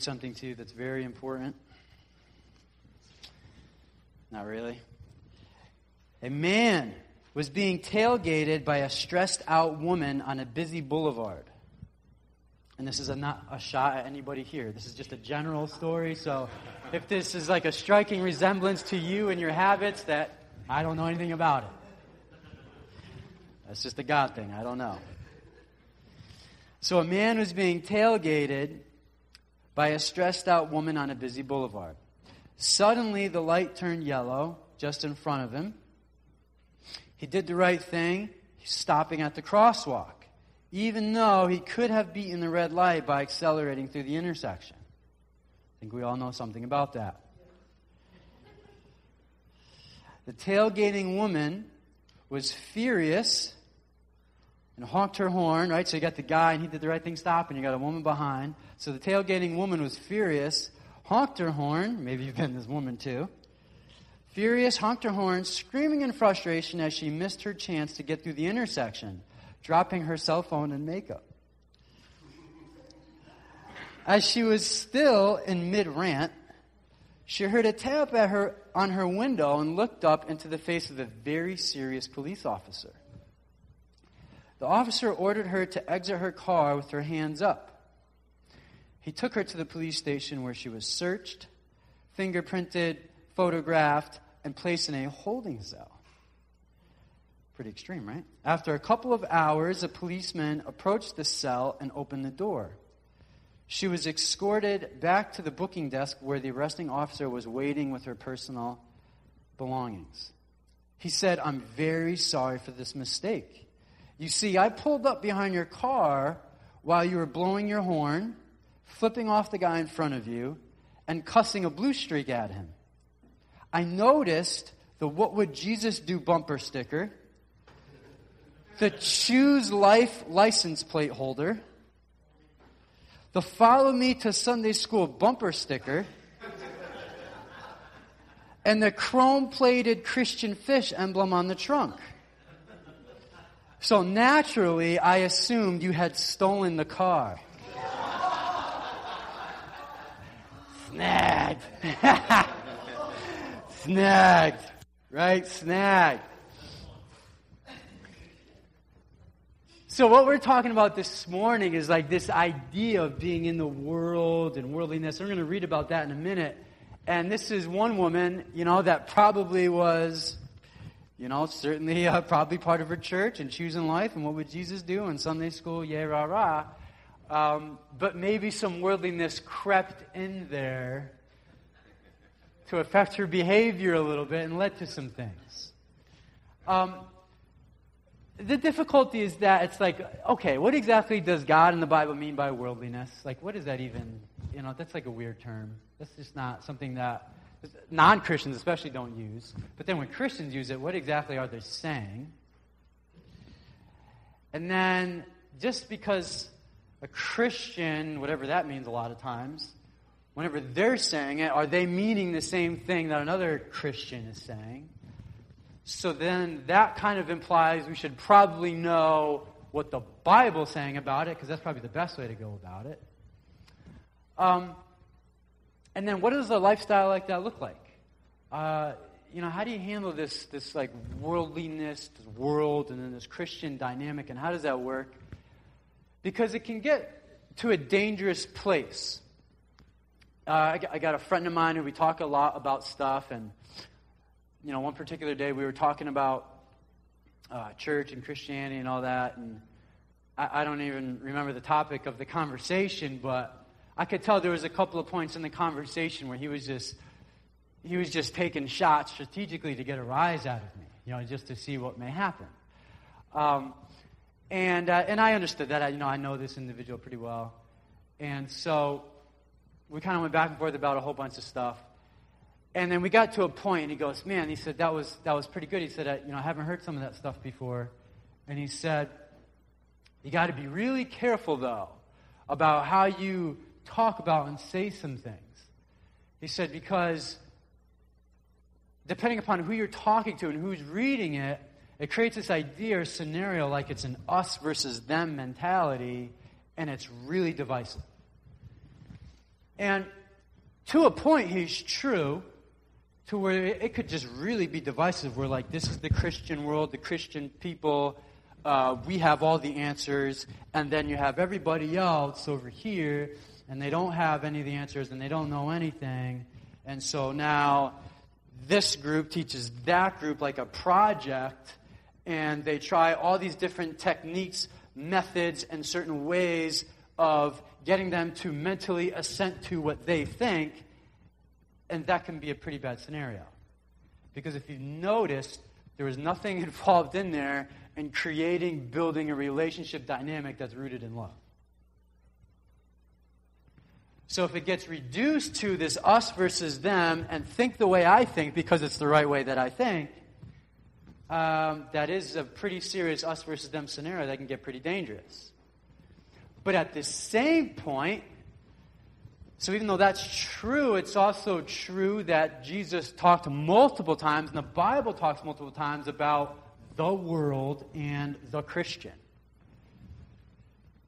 read something to you that's very important? Not really. A man was being tailgated by a stressed out woman on a busy boulevard. And this is a, not a shot at anybody here. This is just a general story. So if this is like a striking resemblance to you and your habits, that I don't know anything about it. That's just a God thing. I don't know. So a man was being tailgated by a stressed out woman on a busy boulevard. Suddenly, the light turned yellow just in front of him. He did the right thing, stopping at the crosswalk, even though he could have beaten the red light by accelerating through the intersection. I think we all know something about that. The tailgating woman was furious and honked her horn, right? So you got the guy and he did the right thing stopping. You got a woman behind. So the tailgating woman was furious, honked her horn. Maybe you've been this woman too. Furious, honked her horn, screaming in frustration as she missed her chance to get through the intersection, dropping her cell phone and makeup. As she was still in mid rant, she heard a tap at her on her window and looked up into the face of a very serious police officer. The officer ordered her to exit her car with her hands up. He took her to the police station where she was searched, fingerprinted, photographed, and placed in a holding cell. Pretty extreme, right? After a couple of hours, a policeman approached the cell and opened the door. She was escorted back to the booking desk where the arresting officer was waiting with her personal belongings. He said, I'm very sorry for this mistake. You see, I pulled up behind your car while you were blowing your horn, flipping off the guy in front of you, and cussing a blue streak at him. I noticed the What Would Jesus Do bumper sticker, the Choose Life license plate holder, the Follow Me to Sunday School bumper sticker, and the chrome plated Christian fish emblem on the trunk. So naturally, I assumed you had stolen the car. Snagged. Snagged. Right? Snagged. So, what we're talking about this morning is like this idea of being in the world and worldliness. We're going to read about that in a minute. And this is one woman, you know, that probably was you know, certainly uh, probably part of her church and choosing life and what would Jesus do in Sunday school, yeah, rah, rah. Um, but maybe some worldliness crept in there to affect her behavior a little bit and led to some things. Um, the difficulty is that it's like, okay, what exactly does God in the Bible mean by worldliness? Like, what is that even, you know, that's like a weird term. That's just not something that non Christians especially don't use. But then when Christians use it, what exactly are they saying? And then just because a Christian, whatever that means a lot of times, whenever they're saying it, are they meaning the same thing that another Christian is saying? So then that kind of implies we should probably know what the Bible's saying about it, because that's probably the best way to go about it. Um, and then what does a lifestyle like that look like? Uh, you know, how do you handle this, this like worldliness, this world, and then this Christian dynamic, and how does that work? Because it can get to a dangerous place. Uh, I, I got a friend of mine who we talk a lot about stuff, and you know, one particular day we were talking about uh, church and Christianity and all that, and I, I don't even remember the topic of the conversation, but I could tell there was a couple of points in the conversation where he was just he was just taking shots strategically to get a rise out of me, you know, just to see what may happen. Um, and uh, and I understood that. I, you know, I know this individual pretty well, and so we kind of went back and forth about a whole bunch of stuff. And then we got to a point, and he goes, "Man," he said, "that was that was pretty good." He said, I, "You know, I haven't heard some of that stuff before," and he said, "You got to be really careful though about how you talk about and say some things. He said, because depending upon who you're talking to and who's reading it, it creates this idea or scenario like it's an us versus them mentality, and it's really divisive. And to a point, he's true, to where it could just really be divisive. We're like, this is the Christian world, the Christian people, uh, we have all the answers, and then you have everybody else over here, and they don't have any of the answers, and they don't know anything. And so now this group teaches that group like a project, and they try all these different techniques, methods, and certain ways of getting them to mentally assent to what they think, and that can be a pretty bad scenario. Because if you've noticed, there was nothing involved in there in creating, building a relationship dynamic that's rooted in love. So if it gets reduced to this us versus them and think the way I think because it's the right way that I think, um, that is a pretty serious us versus them scenario that can get pretty dangerous. But at the same point, so even though that's true, it's also true that Jesus talked multiple times, and the Bible talks multiple times about the world and the Christian.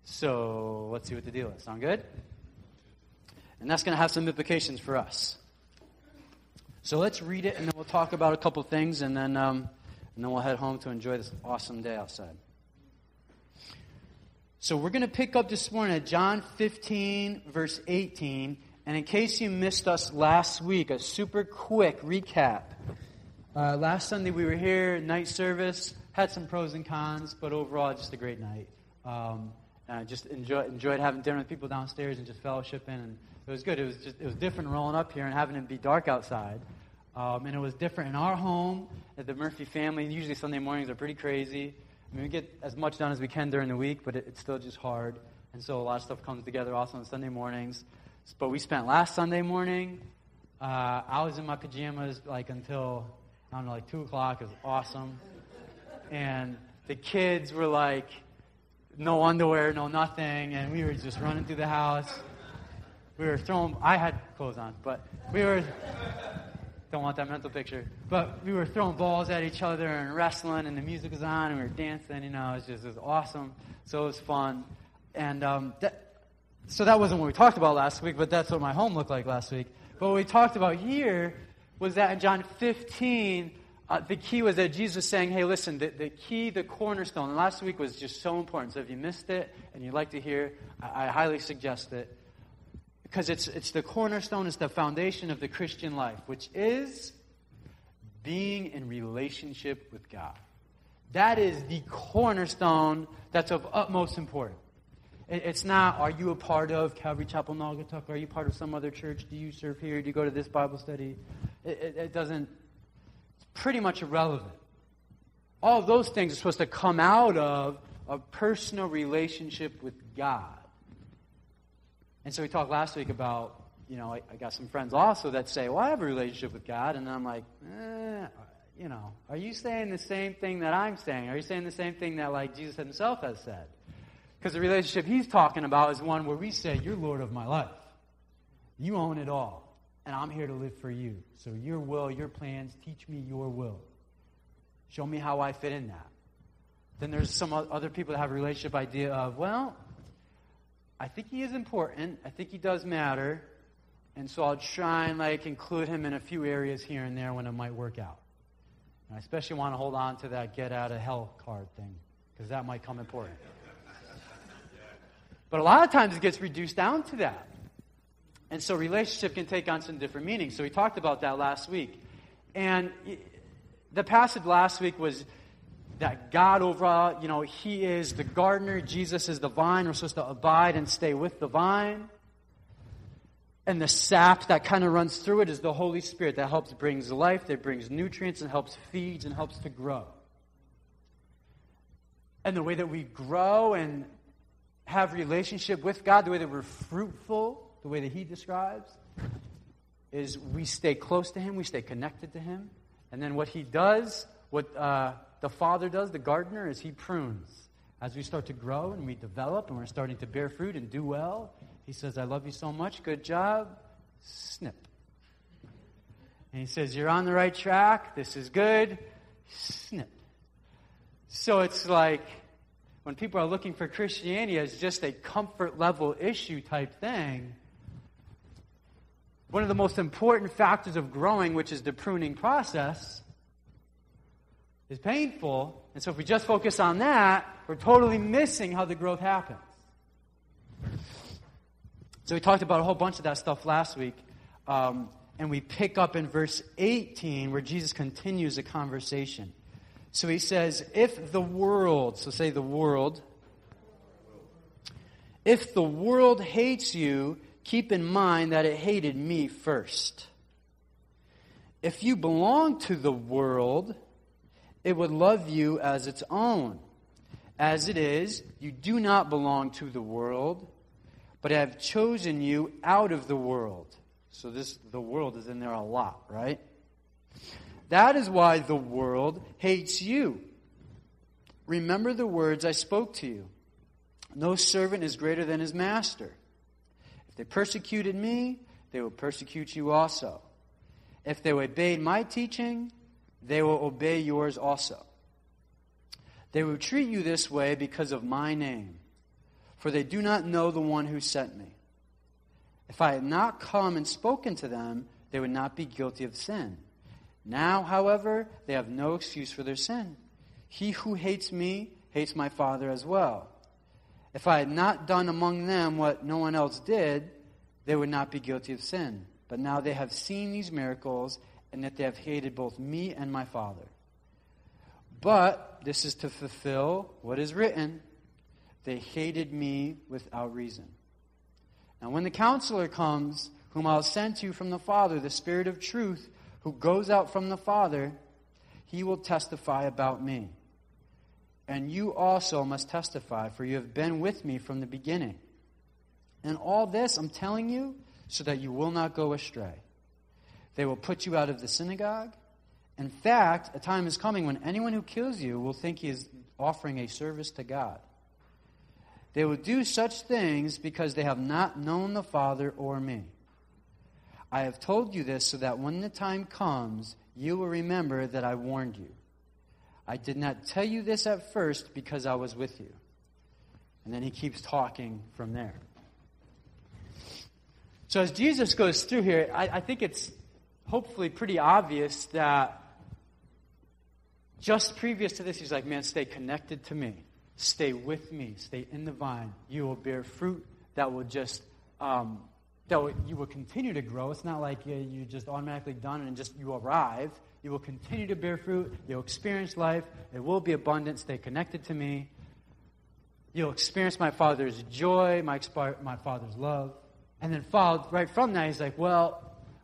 So let's see what the deal is. Sound good? And that's going to have some implications for us. So let's read it, and then we'll talk about a couple things, and then, um, and then we'll head home to enjoy this awesome day outside. So we're going to pick up this morning at John 15, verse 18. And in case you missed us last week, a super quick recap. Uh, last Sunday we were here, night service, had some pros and cons, but overall just a great night. Um, I just enjoy, enjoyed having dinner with people downstairs and just fellowshipping and it was good. It was just it was different rolling up here and having it be dark outside. Um, and it was different in our home at the Murphy family. Usually Sunday mornings are pretty crazy. I mean, we get as much done as we can during the week, but it, it's still just hard. And so a lot of stuff comes together also on Sunday mornings. But we spent last Sunday morning. Uh, I was in my pajamas like until I don't know, like two o'clock. It was awesome. And the kids were like, no underwear, no nothing, and we were just running through the house we were throwing, I had clothes on, but we were, don't want that mental picture, but we were throwing balls at each other and wrestling, and the music was on, and we were dancing, you know, it was just, it was awesome. So it was fun. And um, that, so that wasn't what we talked about last week, but that's what my home looked like last week. But what we talked about here was that in John 15, uh, the key was that Jesus was saying, hey, listen, the, the key, the cornerstone, last week was just so important. So if you missed it and you'd like to hear, I, I highly suggest it because it's, it's the cornerstone, it's the foundation of the Christian life, which is being in relationship with God. That is the cornerstone that's of utmost importance. It's not, are you a part of Calvary Chapel Naugatuck? Are you part of some other church? Do you serve here? Do you go to this Bible study? It, it, it doesn't, pretty much irrelevant. All of those things are supposed to come out of a personal relationship with God. And so we talked last week about, you know, I, I, got some friends also that say, well, I have a relationship with God. And I'm like, eh, you know, are you saying the same thing that I'm saying? Are you saying the same thing that, like, Jesus himself has said? Because the relationship he's talking about is one where we say, You're Lord of my life. You own it all. And I'm here to live for you. So your will, your plans, teach me your will. Show me how I fit in that. Then there's some other people that have a relationship idea of, well, I think he is important. I think he does matter. And so I'll try and like include him in a few areas here and there when it might work out. And I especially want to hold on to that get out of hell card thing because that might come important. But a lot of times it gets reduced down to that. And so relationship can take on some different meanings. So we talked about that last week. And the passage last week was that God overall, you know, He is the gardener, Jesus is the vine. We're supposed to abide and stay with the vine. And the sap that kind of runs through it is the Holy Spirit that helps brings life, that brings nutrients and helps feeds and helps to grow. And the way that we grow and have relationship with God, the way that we're fruitful, the way that He describes, is we stay close to Him, we stay connected to Him. And then what He does, what uh, the Father does, the gardener, is He prunes. As we start to grow and we develop and we're starting to bear fruit and do well, He says, I love you so much. Good job. Snip. And He says, You're on the right track. This is good. Snip. So it's like when people are looking for Christianity as just a comfort level issue type thing, one of the most important factors of growing, which is the pruning process, is painful. And so if we just focus on that, we're totally missing how the growth happens. So we talked about a whole bunch of that stuff last week. Um, and we pick up in verse 18 where Jesus continues the conversation. So he says, If the world, so say the world, if the world hates you, keep in mind that it hated me first. If you belong to the world, it would love you as its own. As it is, you do not belong to the world, but have chosen you out of the world. So this the world is in there a lot, right? That is why the world hates you. Remember the words I spoke to you. No servant is greater than his master. They persecuted me, they will persecute you also. If they obeyed my teaching, they will obey yours also. They will treat you this way because of my name, for they do not know the one who sent me. If I had not come and spoken to them, they would not be guilty of sin. Now, however, they have no excuse for their sin. He who hates me hates my Father as well. If I had not done among them what no one else did, they would not be guilty of sin. But now they have seen these miracles, and that they have hated both me and my Father. But this is to fulfill what is written they hated me without reason. Now, when the counselor comes, whom I'll send to you from the Father, the Spirit of truth, who goes out from the Father, he will testify about me. And you also must testify, for you have been with me from the beginning. And all this I'm telling you so that you will not go astray. They will put you out of the synagogue. In fact, a time is coming when anyone who kills you will think he is offering a service to God. They will do such things because they have not known the Father or me. I have told you this so that when the time comes, you will remember that I warned you. I did not tell you this at first because I was with you. And then he keeps talking from there. So as Jesus goes through here, I, I think it's hopefully pretty obvious that just previous to this, he's like, man, stay connected to me. Stay with me. Stay in the vine. You will bear fruit that will just, um, that will, you will continue to grow. It's not like you, you just automatically done and just you arrive. You will continue to bear fruit. You'll experience life. It will be abundant. Stay connected to me. You'll experience my Father's joy, my, my Father's love. And then followed right from that, he's like, well,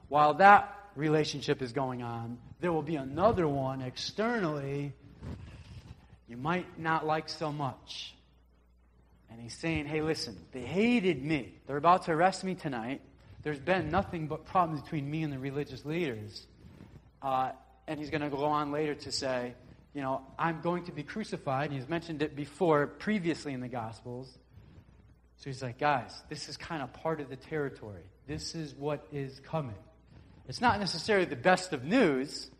while that relationship is going on, there will be another one externally you might not like so much. And he's saying, hey, listen, they hated me. They're about to arrest me tonight. There's been nothing but problems between me and the religious leaders. Uh, and he's going to go on later to say, you know, I'm going to be crucified. And he's mentioned it before, previously in the Gospels. So he's like, guys, this is kind of part of the territory. This is what is coming. It's not necessarily the best of news,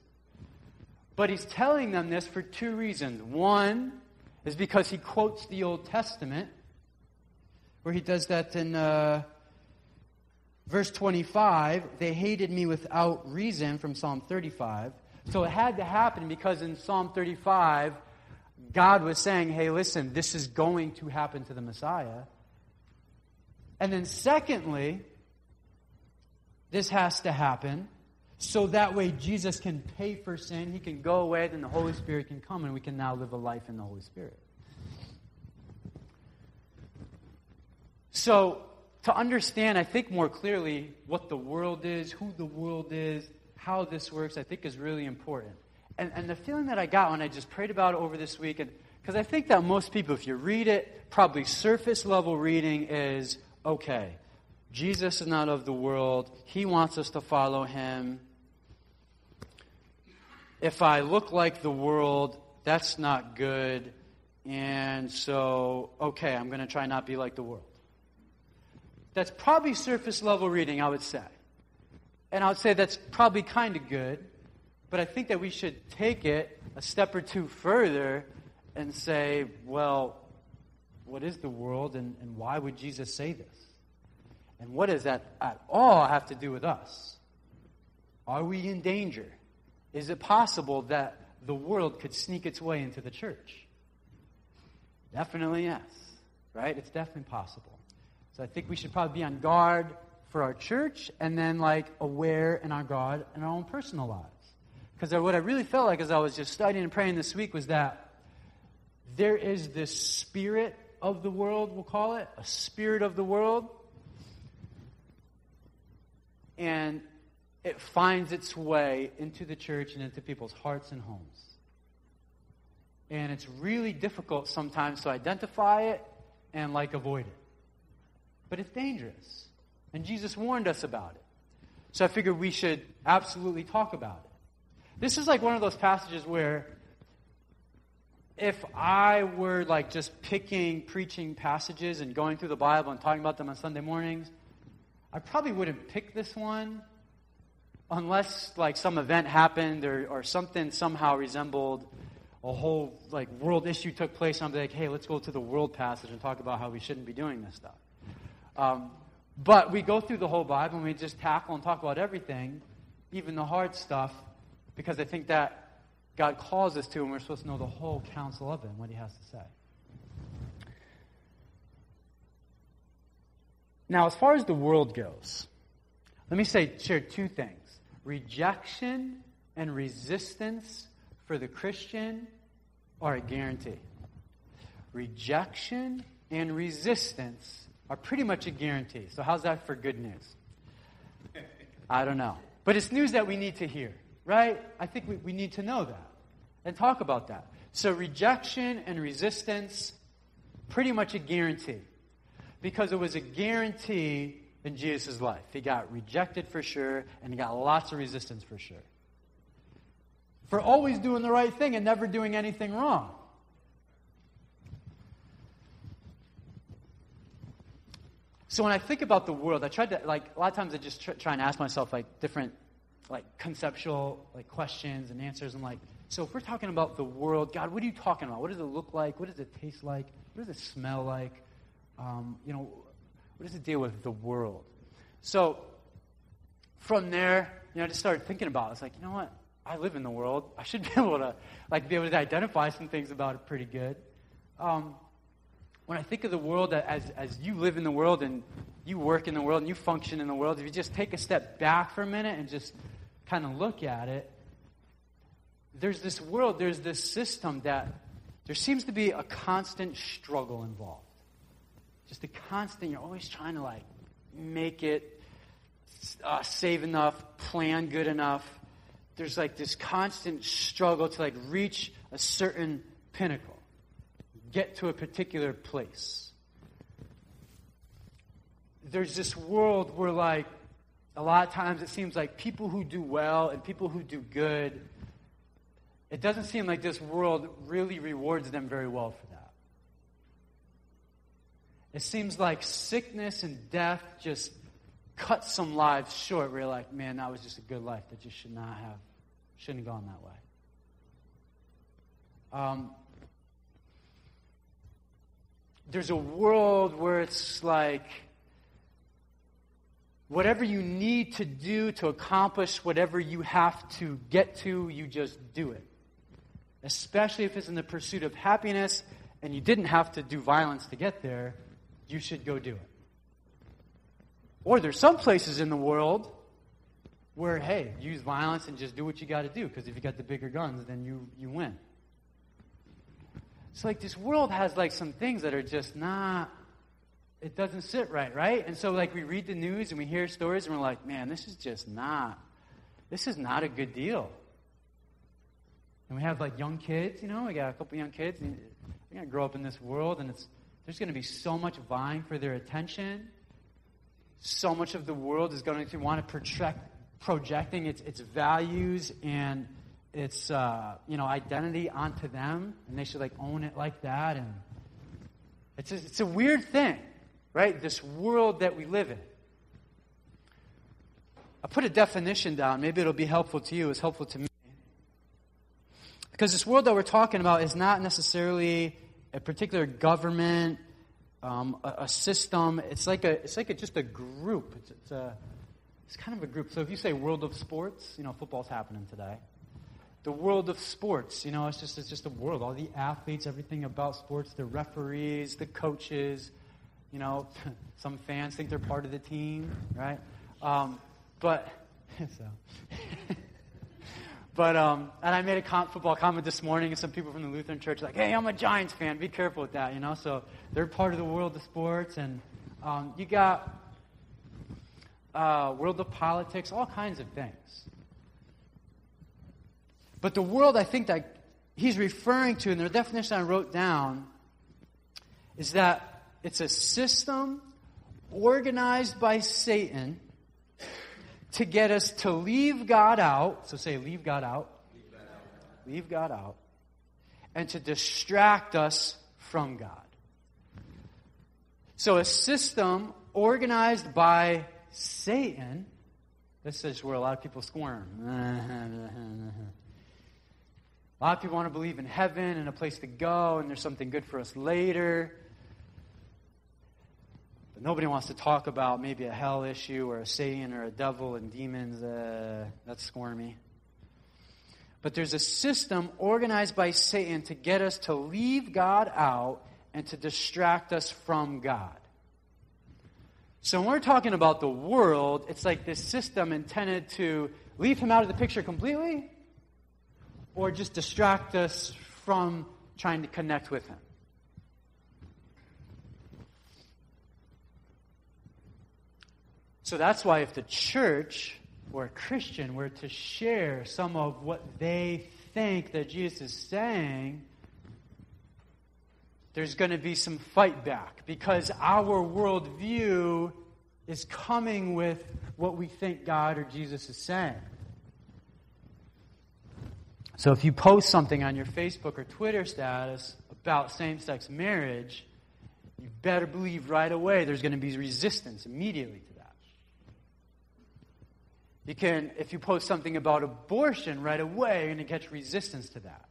but he's telling them this for two reasons. One is because he quotes the Old Testament, where he does that in uh, verse 25. They hated me without reason from Psalm 35. So it had to happen because in Psalm 35, God was saying, hey, listen, this is going to happen to the Messiah. And then, secondly, this has to happen so that way Jesus can pay for sin, he can go away, then the Holy Spirit can come, and we can now live a life in the Holy Spirit. So, to understand, I think, more clearly what the world is, who the world is, how this works, I think is really important. And, and the feeling that I got when I just prayed about it over this week, because I think that most people, if you read it, probably surface level reading is okay, Jesus is not of the world. He wants us to follow him if I look like the world, that's not good. And so, okay, I'm going to try not be like the world. That's probably surface level reading, I would say. And I would say that's probably kind of good, but I think that we should take it a step or two further and say, well, what is the world and, and why would Jesus say this? And what does that at all have to do with us? Are we in danger? Is it possible that the world could sneak its way into the church? Definitely yes. Right? It's definitely possible. So I think we should probably be on guard for our church and then like aware in our God in our own personal lives. Because what I really felt like as I was just studying and praying this week was that there is this spirit of the world, we'll call it, a spirit of the world. And it finds its way into the church and into people's hearts and homes. And it's really difficult sometimes to identify it and like avoid it. But it's dangerous. And Jesus warned us about it. So I figured we should absolutely talk about it. This is like one of those passages where if I were like just picking preaching passages and going through the Bible and talking about them on Sunday mornings, I probably wouldn't pick this one unless like some event happened or, or something somehow resembled a whole like world issue took place. I'm like, hey, let's go to the world passage and talk about how we shouldn't be doing this stuff. Um, but we go through the whole Bible and we just tackle and talk about everything, even the hard stuff, because I think that God calls us to, and we're supposed to know the whole counsel of Him, what He has to say. Now, as far as the world goes, let me say, share two things rejection and resistance for the Christian are a guarantee. Rejection and resistance are pretty much a guarantee. So, how's that for good news? I don't know. But it's news that we need to hear, right? I think we, we need to know that and talk about that. So, rejection and resistance, pretty much a guarantee. Because it was a guarantee in Jesus' life. He got rejected for sure, and he got lots of resistance for sure. For always doing the right thing and never doing anything wrong. So when I think about the world, I tried to like a lot of times I just try, try and ask myself like different like conceptual like questions and answers. And like, so if we're talking about the world, God, what are you talking about? What does it look like? What does it taste like? What does it smell like? Um, you know, what does it deal with the world? So from there, you know, I just started thinking about it. It's like, you know what? I live in the world. I should be able to like be able to identify some things about it pretty good. Um, when I think of the world as, as you live in the world and you work in the world and you function in the world, if you just take a step back for a minute and just kind of look at it, there's this world, there's this system that there seems to be a constant struggle involved. Just a constant, you're always trying to like make it, uh, save enough, plan good enough. There's like this constant struggle to like reach a certain pinnacle get to a particular place. There's this world where, like, a lot of times it seems like people who do well and people who do good, it doesn't seem like this world really rewards them very well for that. It seems like sickness and death just cut some lives short where you're like, man, that was just a good life that just should not have, shouldn't have gone that way. Um, there's a world where it's like whatever you need to do to accomplish whatever you have to get to, you just do it. Especially if it's in the pursuit of happiness and you didn't have to do violence to get there, you should go do it. Or there's some places in the world where, hey, use violence and just do what you got to do because if you got the bigger guns, then you, you win. It's like this world has like some things that are just not, it doesn't sit right, right? And so like we read the news and we hear stories and we're like, man, this is just not, this is not a good deal. And we have like young kids, you know, we got a couple young kids, and they're going to grow up in this world and it's, there's going to be so much vying for their attention. So much of the world is going to want to project, projecting its, its values and its uh, you know identity onto them, and they should like own it like that. And it's a, it's a weird thing, right? This world that we live in. I put a definition down. Maybe it'll be helpful to you. It's helpful to me. Because this world that we're talking about is not necessarily a particular government um, a, a, system. It's like a it's like a, just a group. It's, it's a it's kind of a group. So if you say world of sports, you know, football's happening today. The world of sports, you know, it's just it's just a world. All the athletes, everything about sports, the referees, the coaches. You know, some fans think they're part of the team, right? Um, but so. But um, and I made a football comment this morning, and some people from the Lutheran Church like, "Hey, I'm a Giants fan. Be careful with that," you know. So they're part of the world of sports, and um, you got uh, world of politics, all kinds of things. But the world, I think that he's referring to, and the definition I wrote down, is that it's a system organized by Satan to get us to leave God out. So say, leave God out. Leave God out. Leave God out. And to distract us from God. So a system organized by Satan. This is where a lot of people squirm. a lot of people want to believe in heaven and a place to go, and there's something good for us later. But nobody wants to talk about maybe a hell issue or a Satan or a devil and demons. Uh, that's squirmy. But there's a system organized by Satan to get us to leave God out and to distract us from God. So when we're talking about the world, it's like this system intended to leave him out of the picture completely or just distract us from trying to connect with him. So that's why if the church or a Christian were to share some of what they think that Jesus is saying, there's going to be some fight back because our worldview is coming with what we think God or Jesus is saying. So if you post something on your Facebook or Twitter status about same sex marriage, you better believe right away there's going to be resistance immediately to that. you can, if you post something about abortion right away, you're going to catch resistance to that.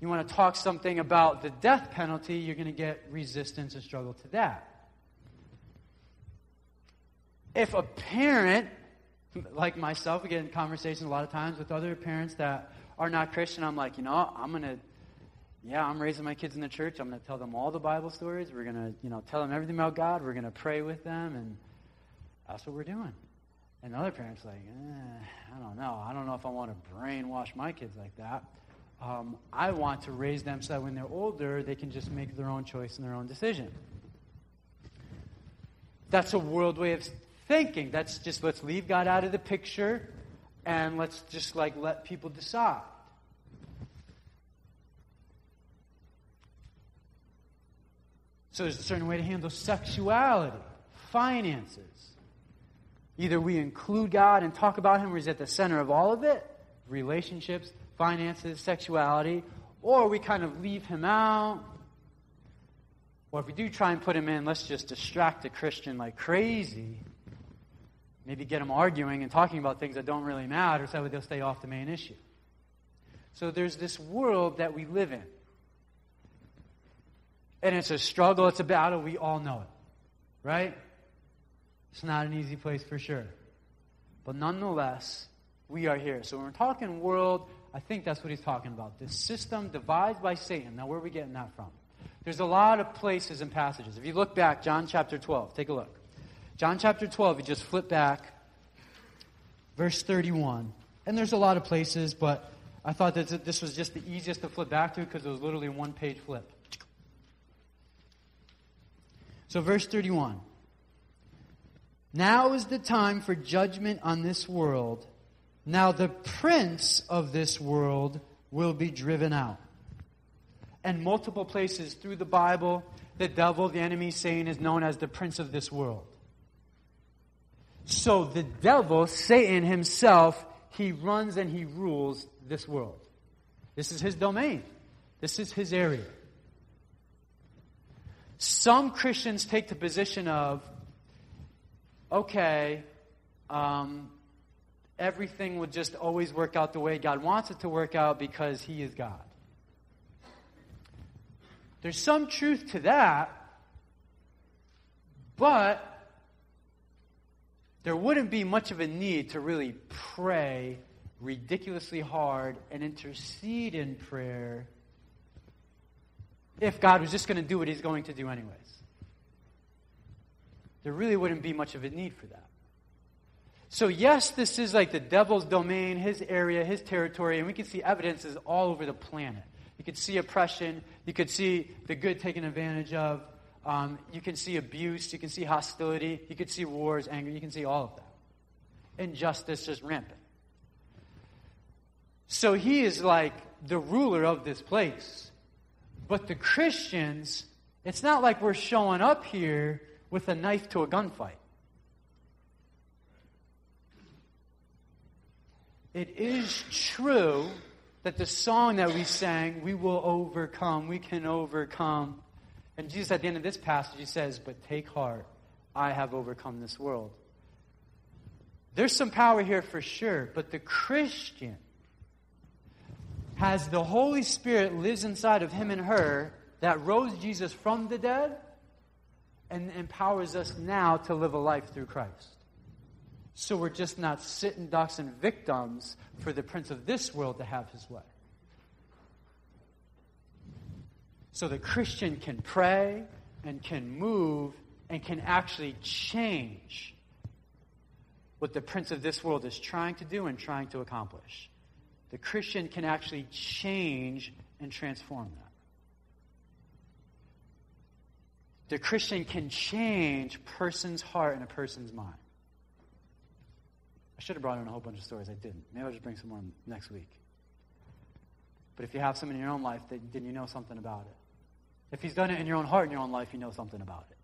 You want to talk something about the death penalty, you're going to get resistance and struggle to that. If a parent, like myself, we get in conversations a lot of times with other parents that are not Christian, I'm like, you know, I'm going to, yeah, I'm raising my kids in the church. I'm going to tell them all the Bible stories. We're going to, you know, tell them everything about God. We're going to pray with them, and that's what we're doing. And other parents like, eh, I don't know. I don't know if I want to brainwash my kids like that. Um, I want to raise them so that when they're older, they can just make their own choice and their own decision. That's a world way of thinking. That's just let's leave God out of the picture and let's just like let people decide. So there's a certain way to handle sexuality, finances, Either we include God and talk about Him, or He's at the center of all of it relationships, finances, sexuality, or we kind of leave Him out. Or if we do try and put Him in, let's just distract the Christian like crazy. Maybe get them arguing and talking about things that don't really matter so they'll stay off the main issue. So there's this world that we live in. And it's a struggle, it's a battle, we all know it. Right? It's not an easy place for sure. But nonetheless, we are here. So when we're talking world, I think that's what he's talking about. This system devised by Satan. Now, where are we getting that from? There's a lot of places and passages. If you look back, John chapter 12, take a look. John chapter 12, you just flip back, verse 31. And there's a lot of places, but I thought that this was just the easiest to flip back to because it was literally one page flip. So, verse 31. Now is the time for judgment on this world. Now the prince of this world will be driven out. And multiple places through the Bible, the devil, the enemy, Satan, is known as the prince of this world. So the devil, Satan himself, he runs and he rules this world. This is his domain. This is his area. Some Christians take the position of okay, um, everything would just always work out the way God wants it to work out because He is God. There's some truth to that, But there wouldn't be much of a need to really pray ridiculously hard and intercede in prayer if God was just going to do what he's going to do anyways. There really wouldn't be much of a need for that. So, yes, this is like the devil's domain, his area, his territory, and we can see evidences all over the planet. You could see oppression, you could see the good taken advantage of, um, you can see abuse, you can see hostility, you can see wars, anger, you can see all of that. Injustice is rampant. So he is like the ruler of this place. But the Christians, it's not like we're showing up here with a knife to a gunfight. It is true that the song that we sang, we will overcome, we can overcome. And Jesus, at the end of this passage, he says, But take heart, I have overcome this world. There's some power here for sure, but the Christian has the Holy Spirit lives inside of him and her that rose Jesus from the dead and empowers us now to live a life through Christ. So we're just not sitting ducks and victims for the prince of this world to have his way. So the Christian can pray and can move and can actually change what the prince of this world is trying to do and trying to accomplish the Christian can actually change and transform that. The Christian can change a person's heart and a person's mind. I should have brought in a whole bunch of stories. I didn't. Maybe I'll just bring some more next week. But if you have some in your own life, then you know something about it. If he's done it in your own heart in your own life, you know something about it.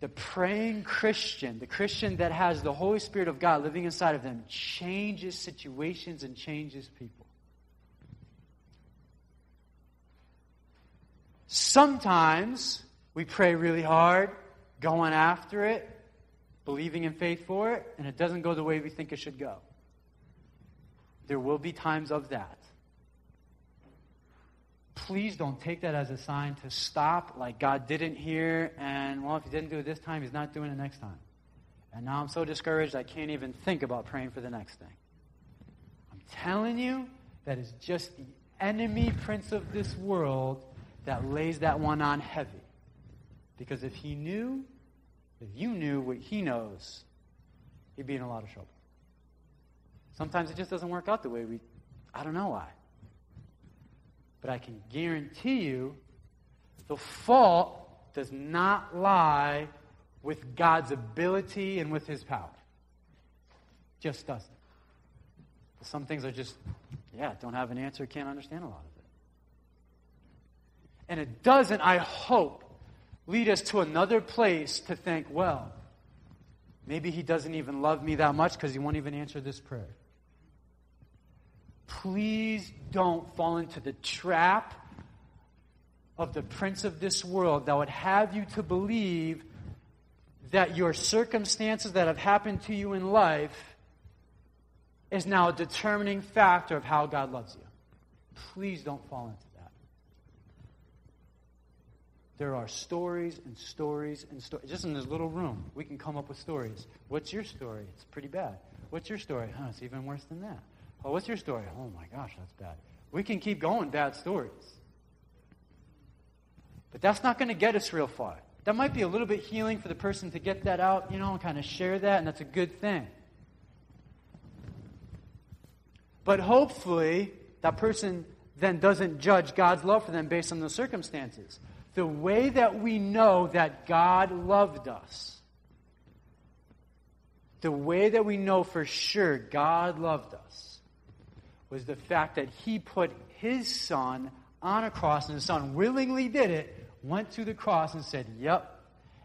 The praying Christian, the Christian that has the Holy Spirit of God living inside of them, changes situations and changes people. Sometimes we pray really hard, going after it, believing in faith for it, and it doesn't go the way we think it should go. There will be times of that please don't take that as a sign to stop, like God didn't hear, and well, if He didn't do it this time, He's not doing it next time. And now I'm so discouraged, I can't even think about praying for the next thing. I'm telling you, that is just the enemy prince of this world that lays that one on heavy. Because if he knew, if you knew what he knows, he'd be in a lot of trouble. Sometimes it just doesn't work out the way we, I don't know why. But I can guarantee you the fault does not lie with God's ability and with his power. Just doesn't. Some things are just, yeah, don't have an answer, can't understand a lot of it. And it doesn't, I hope, lead us to another place to think, well, maybe he doesn't even love me that much because he won't even answer this prayer please don't fall into the trap of the prince of this world that would have you to believe that your circumstances that have happened to you in life is now a determining factor of how God loves you. Please don't fall into that. There are stories and stories and stories. Just in this little room, we can come up with stories. What's your story? It's pretty bad. What's your story? Huh, it's even worse than that. Oh, what's your story? Oh my gosh, that's bad. We can keep going bad stories. But that's not going to get us real far. That might be a little bit healing for the person to get that out, you know, and kind of share that, and that's a good thing. But hopefully, that person then doesn't judge God's love for them based on the circumstances. The way that we know that God loved us, the way that we know for sure God loved us, was the fact that he put his son on a cross, and his son willingly did it, went to the cross and said, Yep,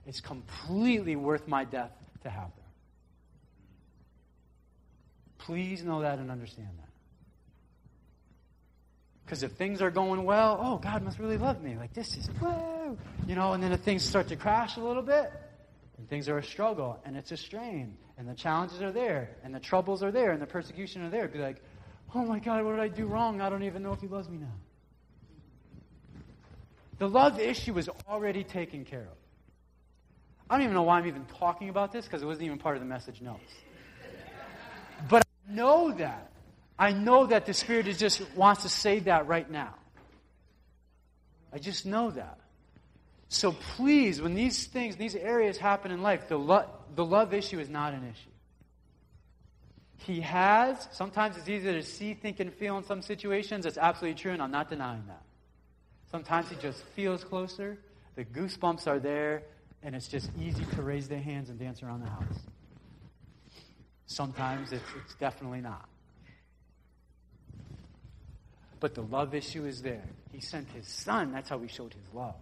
it's completely worth my death to have them. Please know that and understand that. Because if things are going well, oh, God must really love me. Like, this is. You know, and then if things start to crash a little bit, and things are a struggle, and it's a strain, and the challenges are there, and the troubles are there, and the persecution are there, be like, oh my God, what did I do wrong? I don't even know if he loves me now. The love issue is already taken care of. I don't even know why I'm even talking about this because it wasn't even part of the message notes. But I know that. I know that the Spirit is just wants to say that right now. I just know that. So please, when these things, these areas happen in life, the, lo- the love issue is not an issue. He has, sometimes it's easier to see, think, and feel in some situations. It's absolutely true, and I'm not denying that. Sometimes he just feels closer, the goosebumps are there, and it's just easy to raise their hands and dance around the house. Sometimes it's, it's definitely not. But the love issue is there. He sent his son. That's how we showed his love.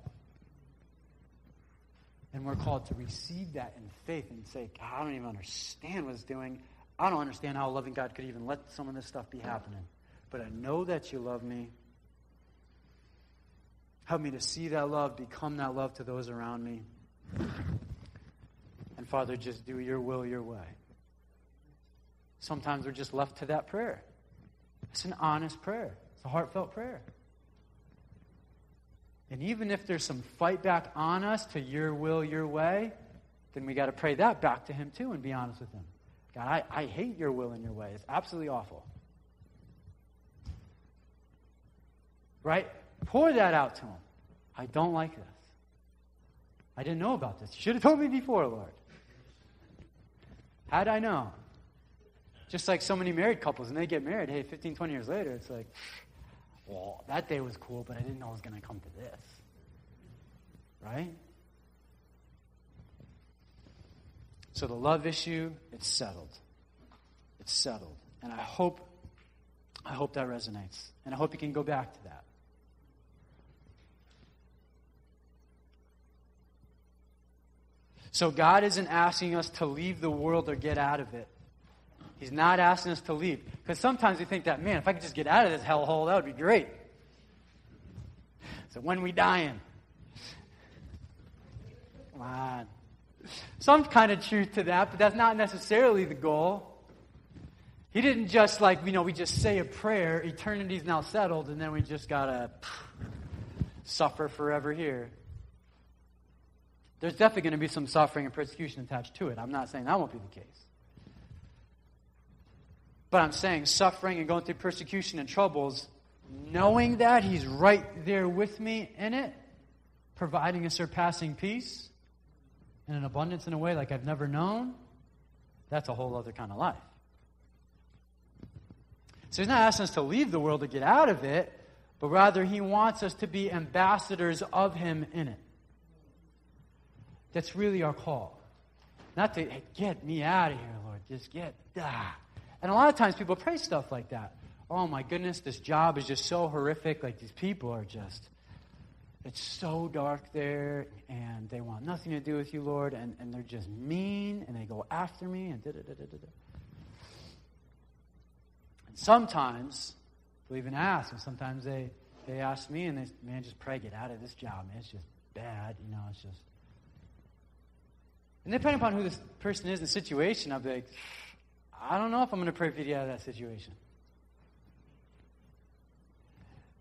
And we're called to receive that in faith and say, God, I don't even understand what it's doing. I don't understand how a loving God could even let some of this stuff be happening. But I know that you love me. Help me to see that love, become that love to those around me. And Father, just do your will your way. Sometimes we're just left to that prayer. It's an honest prayer, it's a heartfelt prayer. And even if there's some fight back on us to your will, your way, then we got to pray that back to Him too and be honest with Him. God, I, I hate your will and your way. It's absolutely awful. Right? Pour that out to Him. I don't like this. I didn't know about this. You should have told me before, Lord. How'd I know? Just like so many married couples, and they get married, hey, 15, 20 years later, it's like, well, that day was cool, but I didn't know it was going to come to this. Right? So the love issue, it's settled. It's settled. And I hope I hope that resonates. And I hope you can go back to that. So God isn't asking us to leave the world or get out of it. He's not asking us to leave. Because sometimes we think that, man, if I could just get out of this hellhole, that would be great. So when we dying? Come on. Some kind of truth to that, but that's not necessarily the goal. He didn't just like, you know, we just say a prayer, eternity's now settled, and then we just gotta suffer forever here. There's definitely going to be some suffering and persecution attached to it. I'm not saying that won't be the case. But I'm saying suffering and going through persecution and troubles, knowing that He's right there with me in it, providing a surpassing peace and an abundance in a way like I've never known, that's a whole other kind of life. So He's not asking us to leave the world to get out of it, but rather He wants us to be ambassadors of Him in it. That's really our call. Not to hey, get me out of here, Lord. Just get, ah. And a lot of times people pray stuff like that. Oh my goodness, this job is just so horrific. Like these people are just, it's so dark there, and they want nothing to do with you, Lord, and, and they're just mean, and they go after me, and da da da da da. And sometimes they'll even ask, and sometimes they, they ask me, and they, man, just pray, get out of this job, man. It's just bad, you know, it's just. And depending upon who this person is in the situation, I'll be like, I don't know if I'm going to pray for you out of that situation.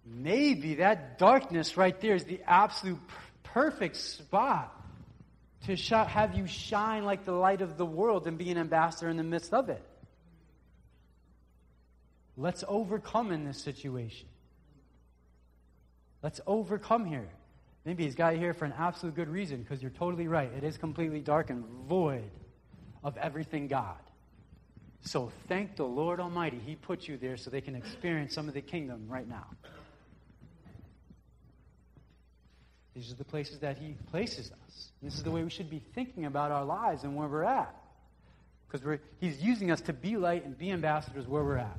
Maybe that darkness right there is the absolute perfect spot to sh- have you shine like the light of the world and be an ambassador in the midst of it. Let's overcome in this situation. Let's overcome here. Maybe he's got you here for an absolute good reason because you're totally right. It is completely dark and void of everything God. So thank the Lord Almighty. He put you there so they can experience some of the kingdom right now. These are the places that He places us. This is the way we should be thinking about our lives and where we're at. Because He's using us to be light and be ambassadors where we're at.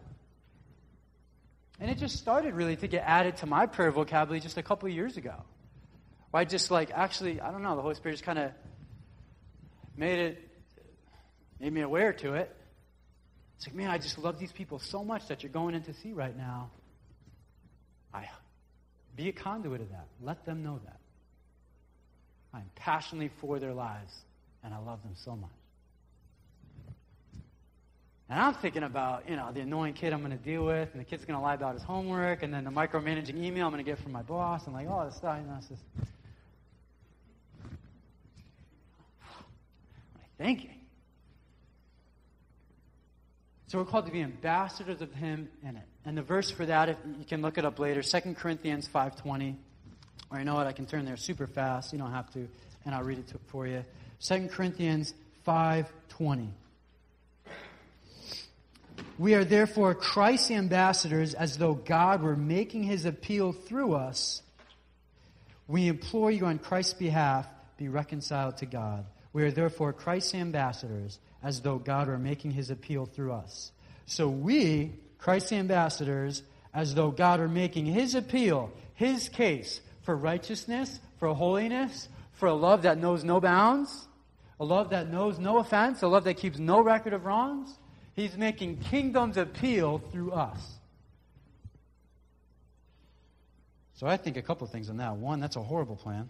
And it just started really to get added to my prayer vocabulary just a couple years ago. Where I just like, actually, I don't know, the Holy Spirit just kind of made it, made me aware to it. It's like, man, I just love these people so much that you're going in to see right now. I be a conduit of that. Let them know that. I'm passionately for their lives, and I love them so much. And I'm thinking about, you know, the annoying kid I'm going to deal with, and the kid's going to lie about his homework, and then the micromanaging email I'm going to get from my boss, and like all this stuff. You know, it's just. What am I thinking? So we're called to be ambassadors of Him in it. And the verse for that, if you can look it up later, 2 Corinthians 5.20. Or you know what, I can turn there super fast. You don't have to, and I'll read it for you. 2 Corinthians 5.20. We are therefore Christ's ambassadors as though God were making his appeal through us. We implore you on Christ's behalf, be reconciled to God. We are therefore Christ's ambassadors as though God were making his appeal through us. So we, Christ's ambassadors, as though God were making his appeal, his case for righteousness, for holiness, for a love that knows no bounds, a love that knows no offense, a love that keeps no record of wrongs. He's making kingdom's appeal through us. So I think a couple of things on that. One, that's a horrible plan.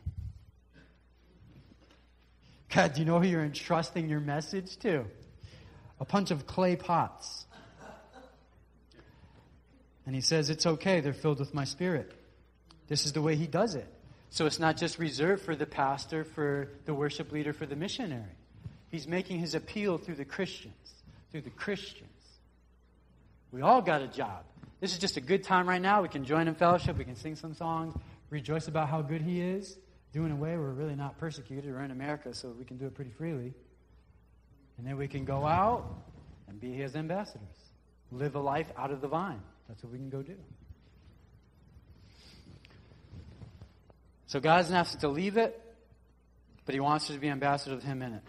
God, do you know who you're entrusting your message to? A bunch of clay pots. And he says, It's okay, they're filled with my spirit. This is the way he does it. So it's not just reserved for the pastor, for the worship leader, for the missionary. He's making his appeal through the Christians, through the Christians. We all got a job. This is just a good time right now. We can join in fellowship, we can sing some songs, rejoice about how good he is do in a way we're really not persecuted. We're in America, so we can do it pretty freely. And then we can go out and be his ambassadors. Live a life out of the vine. That's what we can go do. So God doesn't ask us to leave it, but he wants us to be ambassadors of him in it.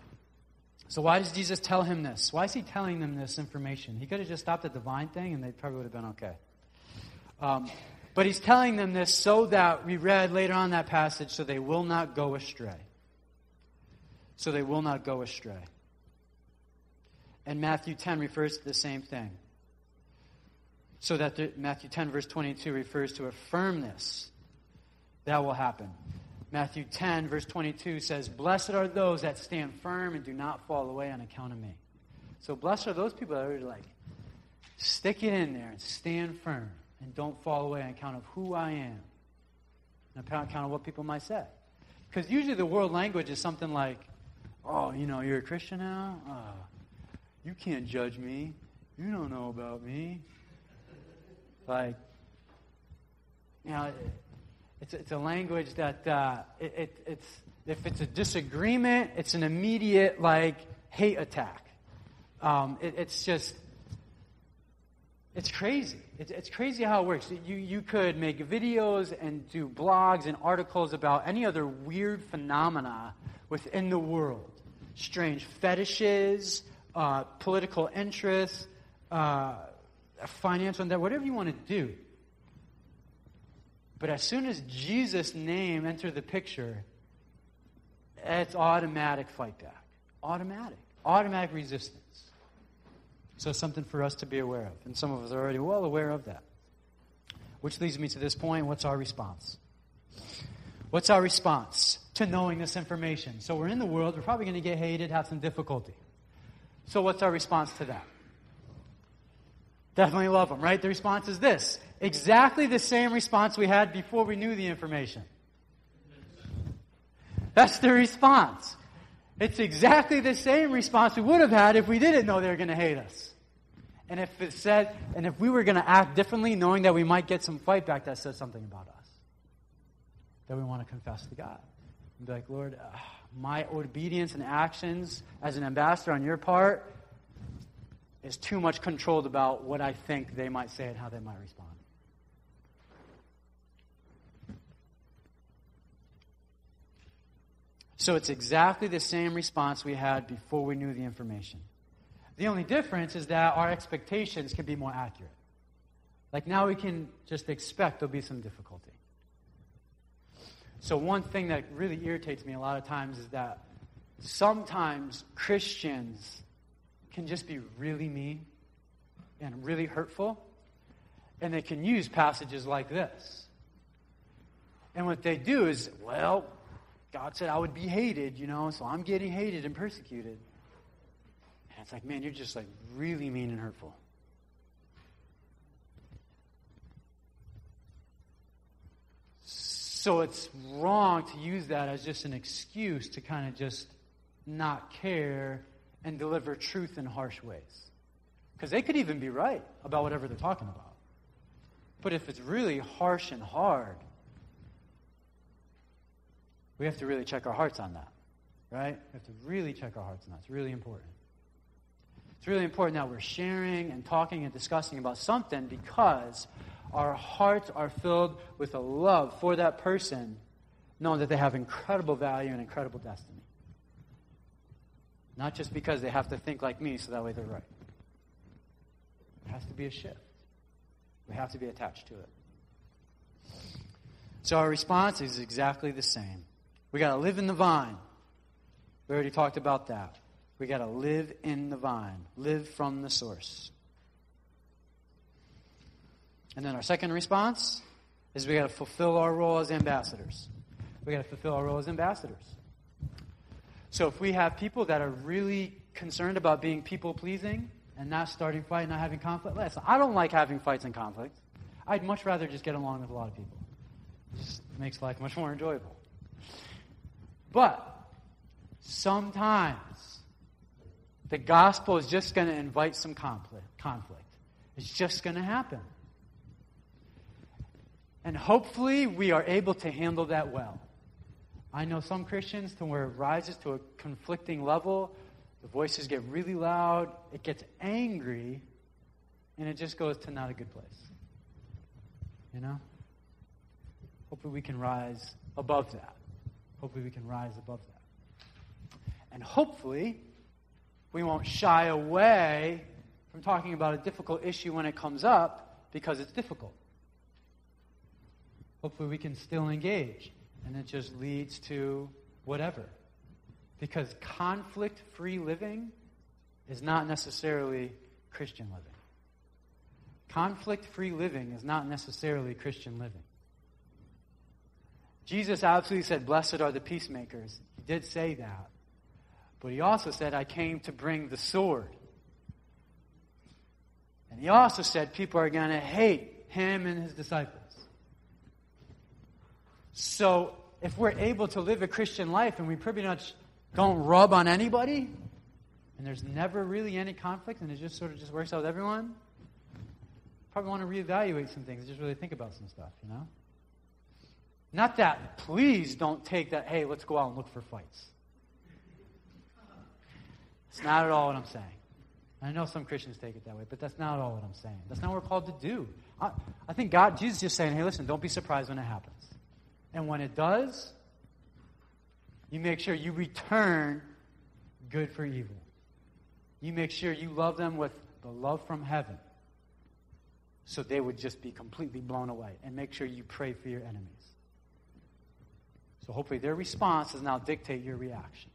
So why does Jesus tell him this? Why is he telling them this information? He could have just stopped at the vine thing and they probably would have been okay. Um, but he's telling them this so that we read later on that passage, so they will not go astray. So they will not go astray. And Matthew 10 refers to the same thing. So that the, Matthew 10, verse 22, refers to a firmness that will happen. Matthew 10, verse 22 says, Blessed are those that stand firm and do not fall away on account of me. So blessed are those people that are like, stick it in there and stand firm and don't fall away on account of who I am, and on account of what people might say. Because usually the world language is something like, oh, you know, you're a Christian now? Uh, you can't judge me. You don't know about me. Like, you know, it's, it's a language that uh, it, it, it's, if it's a disagreement, it's an immediate, like, hate attack. Um, it, it's just, it's crazy. It's, it's crazy how it works. You, you could make videos and do blogs and articles about any other weird phenomena within the world strange fetishes, uh, political interests, uh, financial, whatever you want to do. But as soon as Jesus' name entered the picture, it's automatic fight back. Automatic. Automatic resistance. So, something for us to be aware of. And some of us are already well aware of that. Which leads me to this point what's our response? What's our response to knowing this information? So, we're in the world, we're probably going to get hated, have some difficulty. So, what's our response to that? Definitely love them, right? The response is this exactly the same response we had before we knew the information. That's the response. It's exactly the same response we would have had if we didn't know they were going to hate us. And if it said, and if we were going to act differently, knowing that we might get some fight back, that says something about us. That we want to confess to God. And be like, Lord, uh, my obedience and actions as an ambassador on your part is too much controlled about what I think they might say and how they might respond. So it's exactly the same response we had before we knew the information. The only difference is that our expectations can be more accurate. Like now we can just expect there'll be some difficulty. So, one thing that really irritates me a lot of times is that sometimes Christians can just be really mean and really hurtful, and they can use passages like this. And what they do is, well, God said I would be hated, you know, so I'm getting hated and persecuted. And it's like, man, you're just like really mean and hurtful. So it's wrong to use that as just an excuse to kind of just not care and deliver truth in harsh ways. Because they could even be right about whatever they're talking about. But if it's really harsh and hard, we have to really check our hearts on that. Right? We have to really check our hearts on that. It's really important. It's really important that we're sharing and talking and discussing about something because our hearts are filled with a love for that person, knowing that they have incredible value and incredible destiny. Not just because they have to think like me so that way they're right. It has to be a shift. We have to be attached to it. So our response is exactly the same. We got to live in the vine. We already talked about that. We got to live in the vine, live from the source. And then our second response is we got to fulfill our role as ambassadors. We got to fulfill our role as ambassadors. So if we have people that are really concerned about being people pleasing and not starting fight, not having conflict, listen, I don't like having fights and conflicts. I'd much rather just get along with a lot of people. It just makes life much more enjoyable. But sometimes the gospel is just going to invite some conflict. It's just going to happen. And hopefully, we are able to handle that well. I know some Christians to where it rises to a conflicting level, the voices get really loud, it gets angry, and it just goes to not a good place. You know? Hopefully, we can rise above that. Hopefully, we can rise above that. And hopefully, we won't shy away from talking about a difficult issue when it comes up because it's difficult hopefully we can still engage. And it just leads to whatever. Because conflict free living is not necessarily Christian living. Conflict free living is not necessarily Christian living. Jesus absolutely said, Blessed are the peacemakers. He did say that. But he also said, I came to bring the sword. And he also said, people are going to hate him and his disciples. So if we're able to live a Christian life and we pretty much don't rub on anybody, and there's never really any conflict, and it just sort of just works out with everyone, probably want to reevaluate some things, just really think about some stuff, you know? Not that, please don't take that, hey, let's go out and look for fights. It's not at all what I'm saying. I know some Christians take it that way, but that's not at all what I'm saying. That's not what we're called to do. I, I think God, Jesus is just saying, hey, listen, don't be surprised when it happens. And when it does, you make sure you return good for evil. You make sure you love them with the love from heaven so they would just be completely blown away. And make sure you pray for your enemies. So hopefully their response does now dictate your reaction.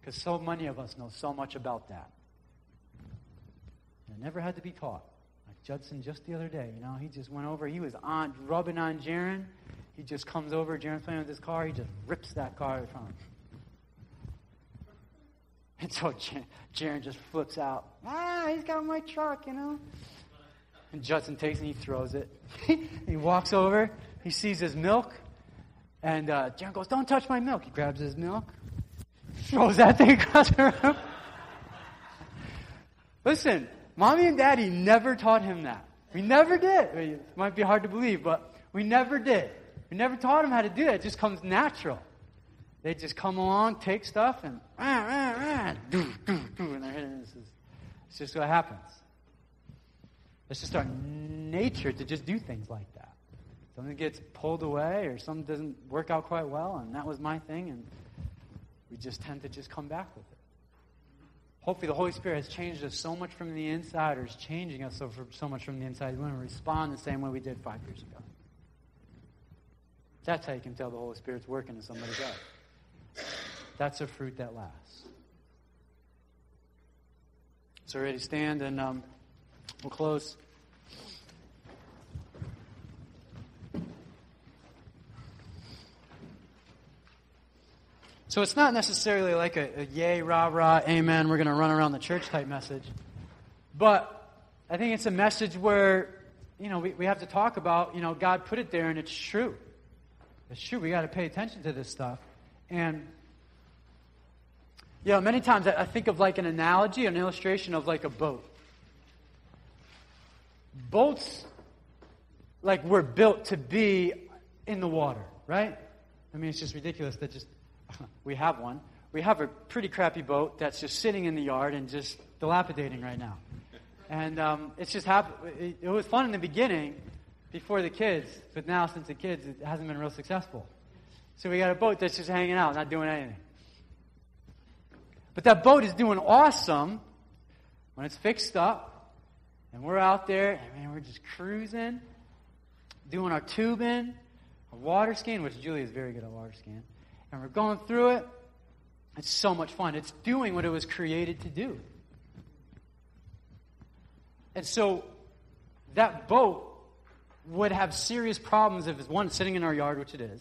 Because so many of us know so much about that. And never had to be taught. Like Judson just the other day, you know, he just went over, he was on rubbing on Jaron, he just comes over, Jaren's playing with his car, he just rips that car from him. And so Jaren just flips out. Ah, he's got my truck, you know. And Judson takes and he throws it. he walks over, he sees his milk, and uh, goes, Don't touch my milk. He grabs his milk, throws that thing across the room. Listen, mommy and daddy never taught him that. We never did. It might be hard to believe, but we never did. We never taught him how to do that. It just comes natural. They just come along, take stuff, and rah, rah, rah, do, do, do, and they're hitting this. It's just what happens. It's just our nature to just do things like that. Something gets pulled away or something doesn't work out quite well, and that was my thing, and we just tend to just come back with it. Hopefully, the Holy Spirit has changed us so much from the inside, or is changing us so, so much from the inside, we want to respond the same way we did five years ago. That's how you can tell the Holy Spirit's working in somebody's life. That's a fruit that lasts. So, ready to stand, and um, we'll close. So it's not necessarily like a, a yay, rah, rah, amen, we're going to run around the church type message. But I think it's a message where, you know, we, we have to talk about, you know, God put it there and it's true. It's true. We got to pay attention to this stuff. And, you know, many times I, I think of like an analogy, an illustration of like a boat. Boats, like, were built to be in the water, right? I mean, it's just ridiculous that just we have one. We have a pretty crappy boat that's just sitting in the yard and just dilapidating right now. And um, it's just happened. It, it was fun in the beginning before the kids, but now since the kids, it hasn't been real successful. So we got a boat that's just hanging out, not doing anything. But that boat is doing awesome when it's fixed up, and we're out there, and man, we're just cruising, doing our tubing, our water skiing, which Julie is very good at water skiing and we're going through it. It's so much fun. It's doing what it was created to do. And so that boat would have serious problems if it's one sitting in our yard, which it is.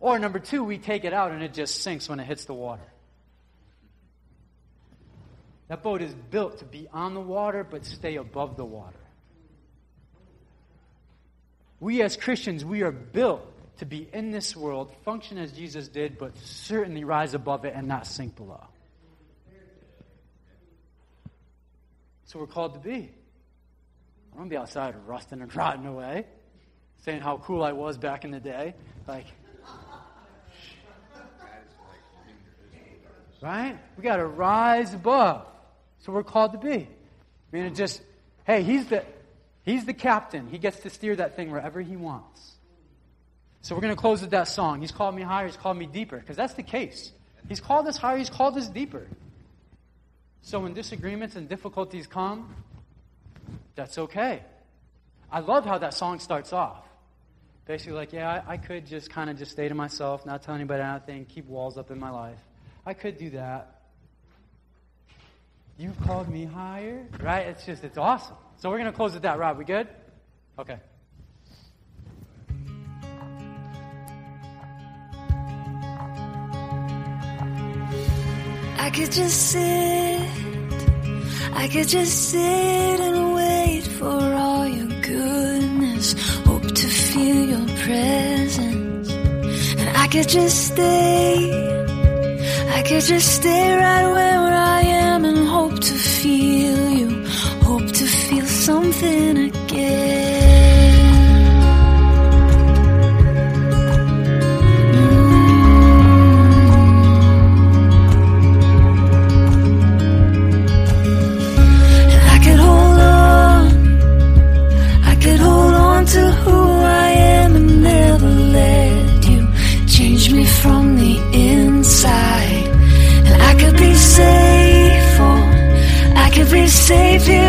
Or number two, we take it out and it just sinks when it hits the water. That boat is built to be on the water but stay above the water. We as Christians, we are built to be in this world, function as Jesus did, but certainly rise above it and not sink below. So we're called to be. I don't be outside rusting and rotting away, saying how cool I was back in the day. Like, right? We got to rise above. So we're called to be. I mean, it just, hey, he's the, he's the captain. He gets to steer that thing wherever he wants. So we're going to close with that song. He's called me higher, he's called me deeper, because that's the case. He's called us higher, he's called us deeper. So when disagreements and difficulties come, that's okay. I love how that song starts off. Basically, like, yeah, I, I could just kind of just stay to myself, not tell anybody anything, keep walls up in my life. I could do that. You called me higher, right? It's just, it's awesome. So we're going to close with that. Rob, we good? Okay. I could just sit, I could just sit and wait for all your goodness, hope to feel your presence. And I could just stay, I could just stay right where I am and hope to feel you, hope to feel something safe